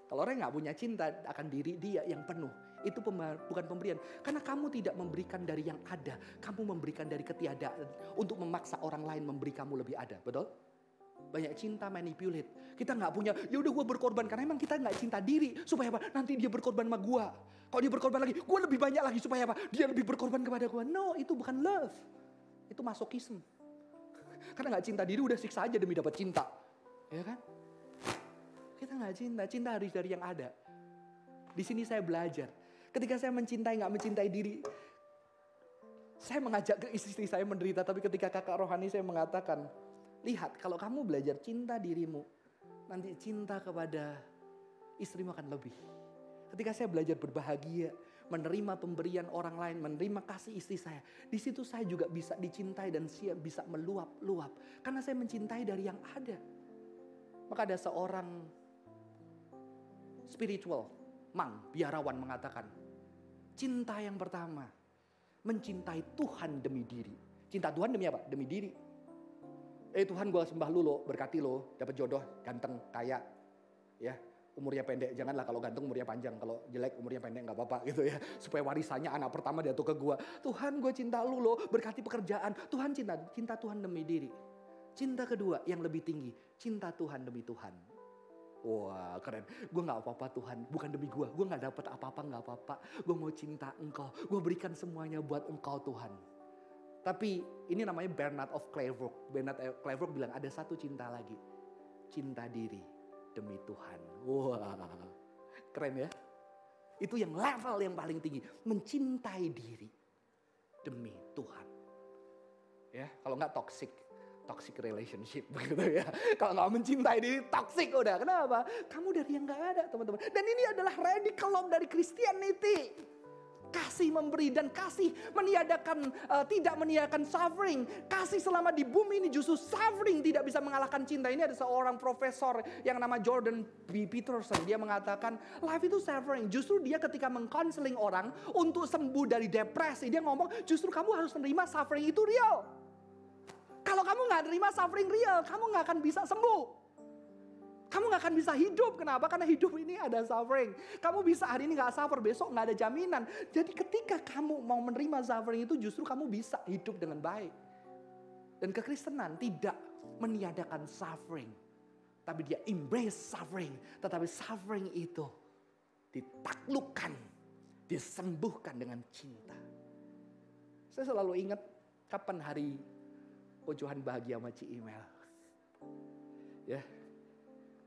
Kalau orang nggak punya cinta akan diri dia yang penuh. Itu bukan pemberian. Karena kamu tidak memberikan dari yang ada. Kamu memberikan dari ketiadaan. Untuk memaksa orang lain memberi kamu lebih ada. Betul? Banyak cinta manipulate. Kita nggak punya, ya udah gue berkorban. Karena emang kita nggak cinta diri. Supaya apa? Nanti dia berkorban sama gue. Kalau dia berkorban lagi, gue lebih banyak lagi. Supaya apa? Dia lebih berkorban kepada gue. No, itu bukan love. Itu masokisme. Karena nggak cinta diri udah siksa aja demi dapat cinta. Ya kan? Kita nggak cinta, cinta harus dari yang ada. Di sini saya belajar. Ketika saya mencintai nggak mencintai diri, saya mengajak ke istri saya menderita, tapi ketika kakak rohani saya mengatakan, lihat kalau kamu belajar cinta dirimu, nanti cinta kepada istrimu akan lebih. Ketika saya belajar berbahagia, menerima pemberian orang lain, menerima kasih istri saya. Di situ saya juga bisa dicintai dan siap bisa meluap-luap. Karena saya mencintai dari yang ada. Maka ada seorang spiritual, mang, biarawan mengatakan, cinta yang pertama, mencintai Tuhan demi diri. Cinta Tuhan demi apa? Demi diri. Eh Tuhan gue sembah lu lo, berkati lo, dapat jodoh, ganteng, kaya. Ya, umurnya pendek. Janganlah kalau ganteng umurnya panjang. Kalau jelek umurnya pendek nggak apa-apa gitu ya. Supaya warisannya anak pertama dia tuh ke gua. Tuhan gue cinta lu loh. Berkati pekerjaan. Tuhan cinta. Cinta Tuhan demi diri. Cinta kedua yang lebih tinggi. Cinta Tuhan demi Tuhan. Wah keren. Gue gak apa-apa Tuhan. Bukan demi gue. Gue gak dapat apa-apa gak apa-apa. Gue mau cinta engkau. Gue berikan semuanya buat engkau Tuhan. Tapi ini namanya Bernard of Clairvaux. Bernard of Clairvaux bilang ada satu cinta lagi. Cinta diri demi Tuhan. Wah, keren ya. Itu yang level yang paling tinggi. Mencintai diri demi Tuhan. Ya, kalau nggak toxic, toxic relationship begitu ya. Kalau nggak mencintai diri, toxic udah. Kenapa? Kamu dari yang nggak ada, teman-teman. Dan ini adalah radical dari Christianity kasih memberi dan kasih meniadakan uh, tidak meniadakan suffering. Kasih selama di bumi ini justru suffering tidak bisa mengalahkan cinta. Ini ada seorang profesor yang nama Jordan B. Peterson. Dia mengatakan life itu suffering. Justru dia ketika mengkonseling orang untuk sembuh dari depresi. Dia ngomong justru kamu harus menerima suffering itu real. Kalau kamu nggak terima suffering real, kamu nggak akan bisa sembuh. Kamu gak akan bisa hidup. Kenapa? Karena hidup ini ada suffering. Kamu bisa hari ini gak suffer, besok gak ada jaminan. Jadi ketika kamu mau menerima suffering itu justru kamu bisa hidup dengan baik. Dan kekristenan tidak meniadakan suffering. Tapi dia embrace suffering. Tetapi suffering itu ditaklukkan, disembuhkan dengan cinta. Saya selalu ingat kapan hari Pujuhan bahagia sama Ci Email. Ya,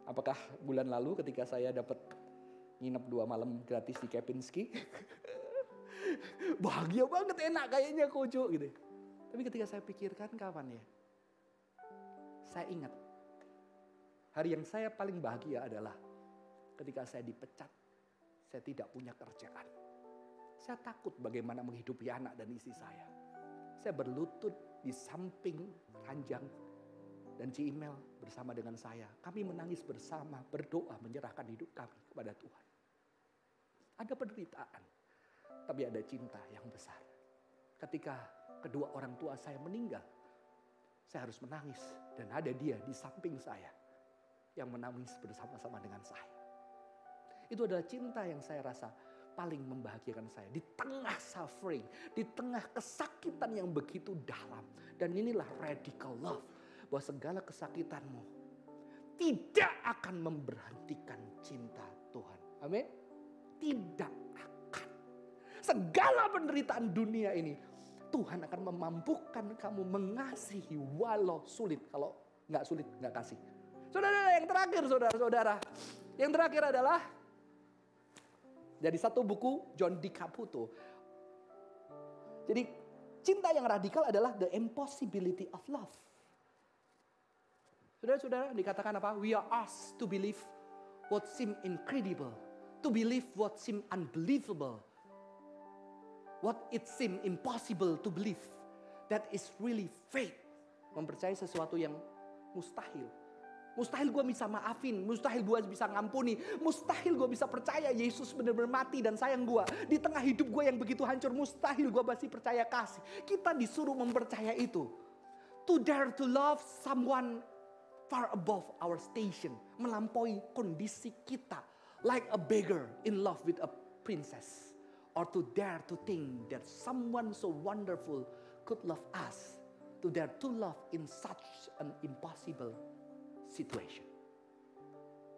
Apakah bulan lalu ketika saya dapat nginep dua malam gratis di Kepinski? Bahagia banget, enak kayaknya kojo gitu. Tapi ketika saya pikirkan kapan ya? Saya ingat hari yang saya paling bahagia adalah ketika saya dipecat. Saya tidak punya kerjaan. Saya takut bagaimana menghidupi anak dan istri saya. Saya berlutut di samping ranjang dan Ci Email bersama dengan saya. Kami menangis bersama, berdoa, menyerahkan hidup kami kepada Tuhan. Ada penderitaan, tapi ada cinta yang besar. Ketika kedua orang tua saya meninggal, saya harus menangis dan ada dia di samping saya yang menangis bersama-sama dengan saya. Itu adalah cinta yang saya rasa paling membahagiakan saya. Di tengah suffering, di tengah kesakitan yang begitu dalam. Dan inilah radical love bahwa segala kesakitanmu tidak akan memberhentikan cinta Tuhan. Amin. Tidak akan. Segala penderitaan dunia ini Tuhan akan memampukan kamu mengasihi walau sulit. Kalau nggak sulit nggak kasih. Saudara yang terakhir saudara-saudara. Yang terakhir adalah dari satu buku John D. Caputo. Jadi cinta yang radikal adalah the impossibility of love. Saudara-saudara dikatakan apa? We are asked to believe what seem incredible. To believe what seem unbelievable. What it seem impossible to believe. That is really faith. Mempercayai sesuatu yang mustahil. Mustahil gue bisa maafin, mustahil gue bisa ngampuni, mustahil gue bisa percaya Yesus benar-benar mati dan sayang gue. Di tengah hidup gue yang begitu hancur, mustahil gue masih percaya kasih. Kita disuruh mempercaya itu. To dare to love someone far above our station. Melampaui kondisi kita. Like a beggar in love with a princess. Or to dare to think that someone so wonderful could love us. To dare to love in such an impossible situation.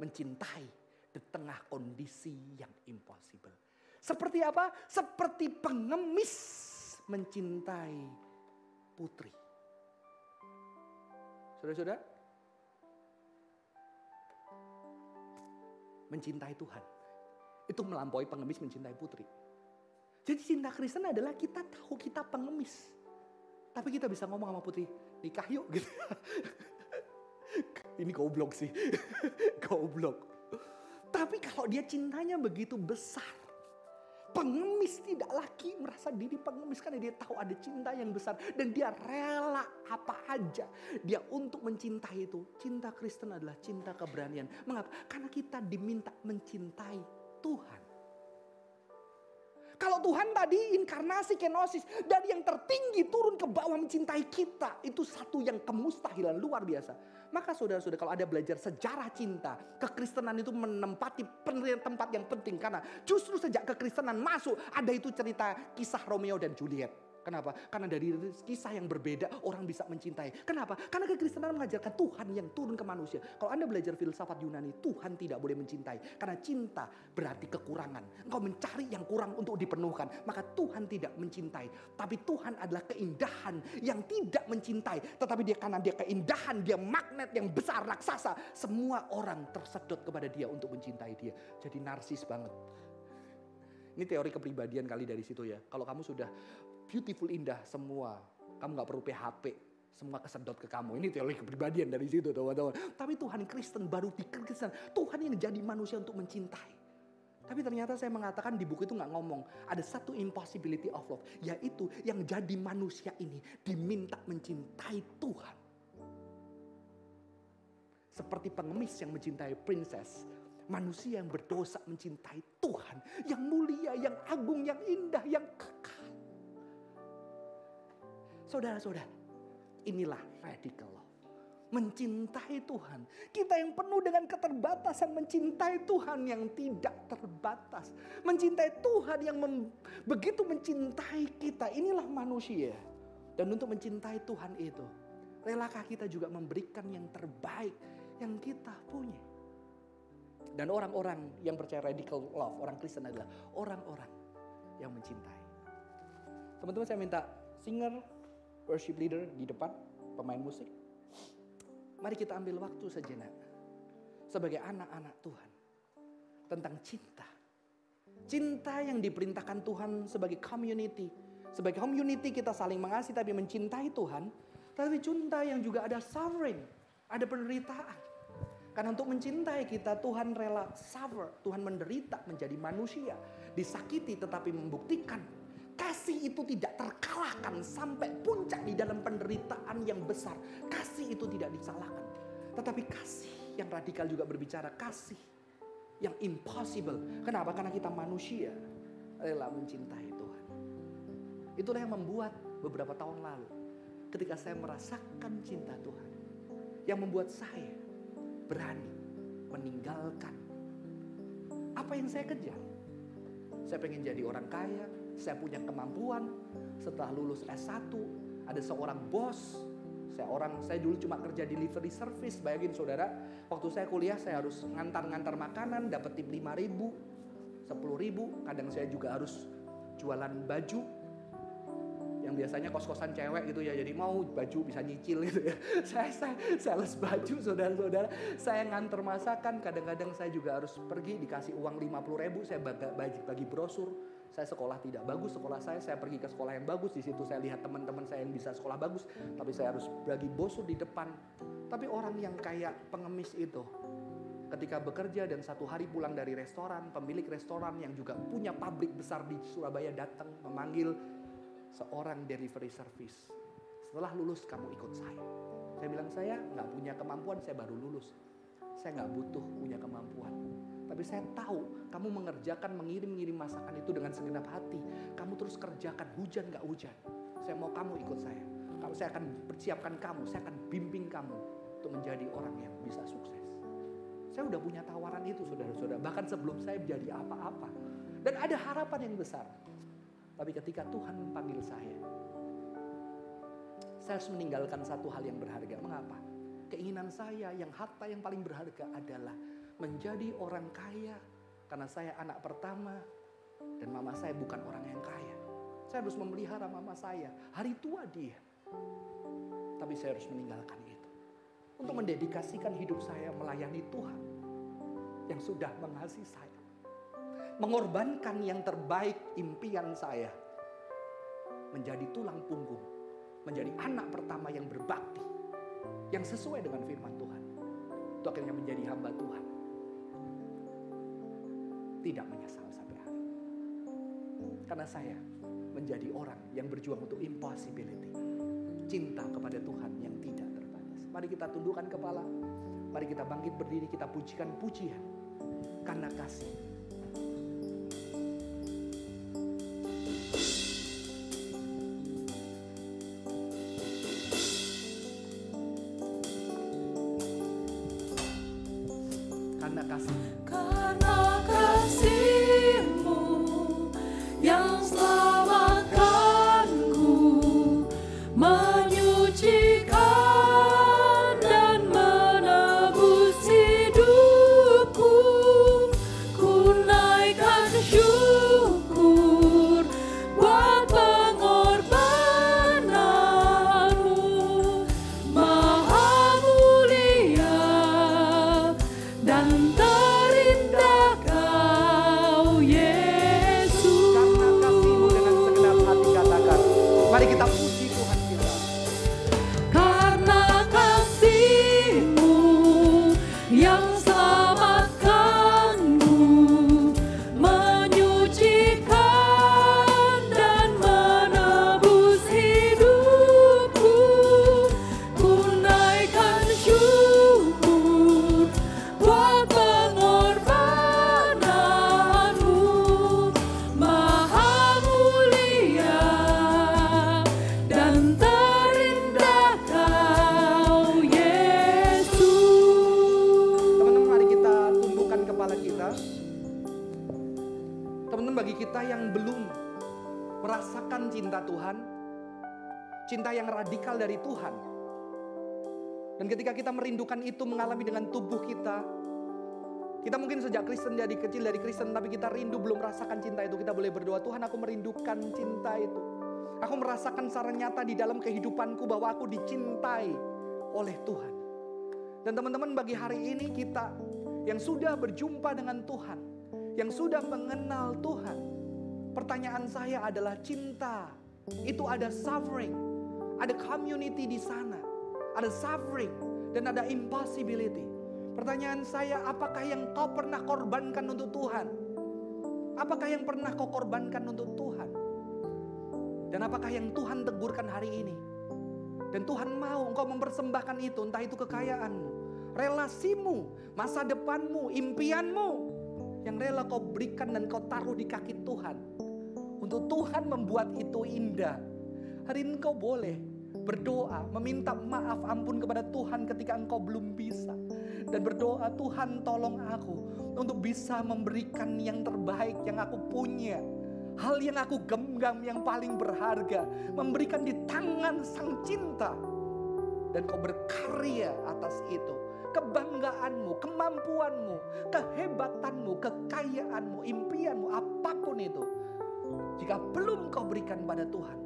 Mencintai di tengah kondisi yang impossible. Seperti apa? Seperti pengemis mencintai putri. Saudara-saudara, mencintai Tuhan itu melampaui pengemis mencintai putri. Jadi cinta Kristen adalah kita tahu kita pengemis. Tapi kita bisa ngomong sama putri, nikah yuk gitu. Ini goblok sih. goblok. Tapi kalau dia cintanya begitu besar. Pengemis tidak lagi merasa diri pengemis karena dia tahu ada cinta yang besar. Dan dia rela apa aja. Dia untuk mencintai itu. Cinta Kristen adalah cinta keberanian. Mengapa? Karena kita diminta mencintai Tuhan. Kalau Tuhan tadi inkarnasi kenosis dari yang tertinggi turun ke bawah mencintai kita. Itu satu yang kemustahilan luar biasa. Maka saudara-saudara kalau ada belajar sejarah cinta. Kekristenan itu menempati tempat yang penting. Karena justru sejak kekristenan masuk ada itu cerita kisah Romeo dan Juliet. Kenapa? Karena dari kisah yang berbeda orang bisa mencintai. Kenapa? Karena kekristenan mengajarkan Tuhan yang turun ke manusia. Kalau Anda belajar filsafat Yunani, Tuhan tidak boleh mencintai. Karena cinta berarti kekurangan. Engkau mencari yang kurang untuk dipenuhkan. Maka Tuhan tidak mencintai. Tapi Tuhan adalah keindahan yang tidak mencintai. Tetapi dia karena dia keindahan, dia magnet yang besar, raksasa. Semua orang tersedot kepada dia untuk mencintai dia. Jadi narsis banget. Ini teori kepribadian kali dari situ ya. Kalau kamu sudah beautiful indah semua. Kamu nggak perlu PHP, semua kesedot ke kamu. Ini teori kepribadian dari situ teman-teman. Tapi Tuhan Kristen baru di Kristen. Tuhan yang jadi manusia untuk mencintai. Tapi ternyata saya mengatakan di buku itu nggak ngomong. Ada satu impossibility of love. Yaitu yang jadi manusia ini diminta mencintai Tuhan. Seperti pengemis yang mencintai princess. Manusia yang berdosa mencintai Tuhan. Yang mulia, yang agung, yang indah, yang. Saudara-saudara, inilah radical love. Mencintai Tuhan. Kita yang penuh dengan keterbatasan mencintai Tuhan yang tidak terbatas. Mencintai Tuhan yang mem begitu mencintai kita. Inilah manusia. Dan untuk mencintai Tuhan itu. Relakah kita juga memberikan yang terbaik yang kita punya. Dan orang-orang yang percaya radical love, orang Kristen adalah orang-orang yang mencintai. Teman-teman saya minta singer worship leader di depan, pemain musik. Mari kita ambil waktu sejenak sebagai anak-anak Tuhan tentang cinta. Cinta yang diperintahkan Tuhan sebagai community. Sebagai community kita saling mengasihi tapi mencintai Tuhan. Tapi cinta yang juga ada suffering, ada penderitaan. Karena untuk mencintai kita Tuhan rela suffer, Tuhan menderita menjadi manusia. Disakiti tetapi membuktikan Kasih itu tidak terkalahkan sampai puncak di dalam penderitaan yang besar. Kasih itu tidak disalahkan. Tetapi kasih yang radikal juga berbicara kasih yang impossible. Kenapa? Karena kita manusia rela mencintai Tuhan. Itulah yang membuat beberapa tahun lalu ketika saya merasakan cinta Tuhan. Yang membuat saya berani meninggalkan apa yang saya kejar. Saya pengen jadi orang kaya, saya punya kemampuan. Setelah lulus S1, ada seorang bos. Saya orang, saya dulu cuma kerja delivery service. Bayangin saudara, waktu saya kuliah saya harus ngantar-ngantar makanan, dapat tip 5 ribu, 10 ribu. Kadang saya juga harus jualan baju, yang biasanya kos-kosan cewek gitu ya jadi mau baju bisa nyicil gitu ya saya saya sales baju saudara-saudara saya nganter masakan kadang-kadang saya juga harus pergi dikasih uang 50 ribu saya bagi, bagi, bagi brosur Saya sekolah tidak bagus, sekolah saya saya pergi ke sekolah yang bagus, di situ saya lihat teman-teman saya yang bisa sekolah bagus, tapi saya harus bagi bosur di depan. Tapi orang yang kayak pengemis itu, ketika bekerja dan satu hari pulang dari restoran, pemilik restoran yang juga punya pabrik besar di Surabaya datang memanggil seorang delivery service. Setelah lulus kamu ikut saya. Saya bilang saya nggak punya kemampuan, saya baru lulus. Saya nggak butuh punya kemampuan. Tapi saya tahu kamu mengerjakan mengirim-ngirim masakan itu dengan segenap hati. Kamu terus kerjakan hujan gak hujan. Saya mau kamu ikut saya. Kalau saya akan persiapkan kamu, saya akan bimbing kamu untuk menjadi orang yang bisa sukses. Saya udah punya tawaran itu saudara-saudara. Bahkan sebelum saya menjadi apa-apa. Dan ada harapan yang besar. Tapi ketika Tuhan memanggil saya, saya harus meninggalkan satu hal yang berharga. Mengapa? Keinginan saya yang harta yang paling berharga adalah menjadi orang kaya karena saya anak pertama dan mama saya bukan orang yang kaya. Saya harus memelihara mama saya. Hari tua dia. Tapi saya harus meninggalkan itu. Untuk mendedikasikan hidup saya melayani Tuhan. Yang sudah mengasihi saya. Mengorbankan yang terbaik impian saya. Menjadi tulang punggung. Menjadi anak pertama yang berbakti. Yang sesuai dengan firman Tuhan. Itu akhirnya menjadi hamba Tuhan tidak menyesal sampai hari. Karena saya menjadi orang yang berjuang untuk impossibility. Cinta kepada Tuhan yang tidak terbatas. Mari kita tundukkan kepala. Mari kita bangkit berdiri, kita pujikan pujian. Karena kasih karena kasih. Karena kasih. Belum merasakan cinta Tuhan, cinta yang radikal dari Tuhan. Dan ketika kita merindukan itu mengalami dengan tubuh kita, kita mungkin sejak Kristen jadi kecil dari Kristen tapi kita rindu belum merasakan cinta itu. Kita boleh berdoa, Tuhan aku merindukan cinta itu. Aku merasakan secara nyata di dalam kehidupanku bahwa aku dicintai oleh Tuhan. Dan teman-teman bagi hari ini kita yang sudah berjumpa dengan Tuhan, yang sudah mengenal Tuhan. Pertanyaan saya adalah cinta. Itu ada suffering, ada community di sana, ada suffering dan ada impossibility. Pertanyaan saya, apakah yang kau pernah korbankan untuk Tuhan? Apakah yang pernah kau korbankan untuk Tuhan? Dan apakah yang Tuhan tegurkan hari ini? Dan Tuhan mau engkau mempersembahkan itu, entah itu kekayaanmu, relasimu, masa depanmu, impianmu, yang rela kau berikan dan kau taruh di kaki Tuhan. Untuk Tuhan membuat itu indah. Hari ini engkau boleh berdoa, meminta maaf ampun kepada Tuhan ketika engkau belum bisa. Dan berdoa, Tuhan tolong aku untuk bisa memberikan yang terbaik yang aku punya. Hal yang aku genggam yang paling berharga. Memberikan di tangan sang cinta. Dan kau berkarya atas itu. Kebanggaanmu, kemampuanmu, kehebatanmu, kekayaanmu, impianmu, apa pun itu. Jika belum kau berikan pada Tuhan,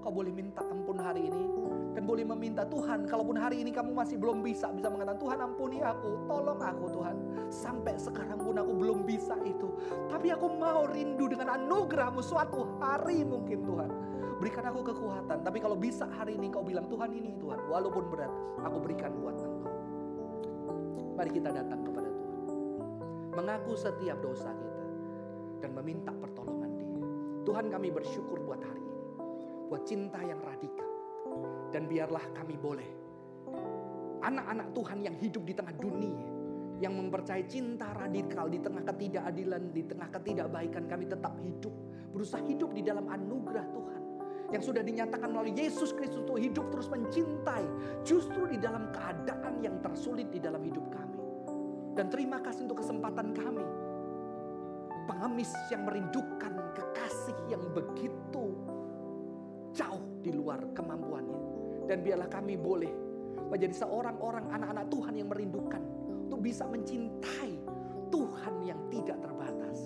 kau boleh minta ampun hari ini. Dan boleh meminta Tuhan, kalaupun hari ini kamu masih belum bisa, bisa mengatakan Tuhan ampuni aku, tolong aku Tuhan. Sampai sekarang pun aku belum bisa itu. Tapi aku mau rindu dengan anugerahmu suatu hari mungkin Tuhan. Berikan aku kekuatan. Tapi kalau bisa hari ini kau bilang Tuhan ini Tuhan. Walaupun berat, aku berikan buat engkau. Mari kita datang kepada Tuhan. Mengaku setiap dosa kita. Dan meminta pertolongan. Tuhan kami bersyukur buat hari ini. Buat cinta yang radikal. Dan biarlah kami boleh anak-anak Tuhan yang hidup di tengah dunia yang mempercayai cinta radikal di tengah ketidakadilan, di tengah ketidakbaikan kami tetap hidup, berusaha hidup di dalam anugerah Tuhan yang sudah dinyatakan melalui Yesus Kristus untuk hidup terus mencintai justru di dalam keadaan yang tersulit di dalam hidup kami. Dan terima kasih untuk kesempatan kami. Pengemis yang merindukan kekasih yang begitu jauh di luar kemampuannya. Dan biarlah kami boleh menjadi seorang orang anak-anak Tuhan yang merindukan untuk bisa mencintai Tuhan yang tidak terbatas.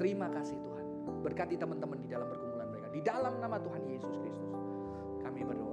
Terima kasih Tuhan. Berkati teman-teman di dalam pergumulan mereka. Di dalam nama Tuhan Yesus Kristus. Kami berdoa.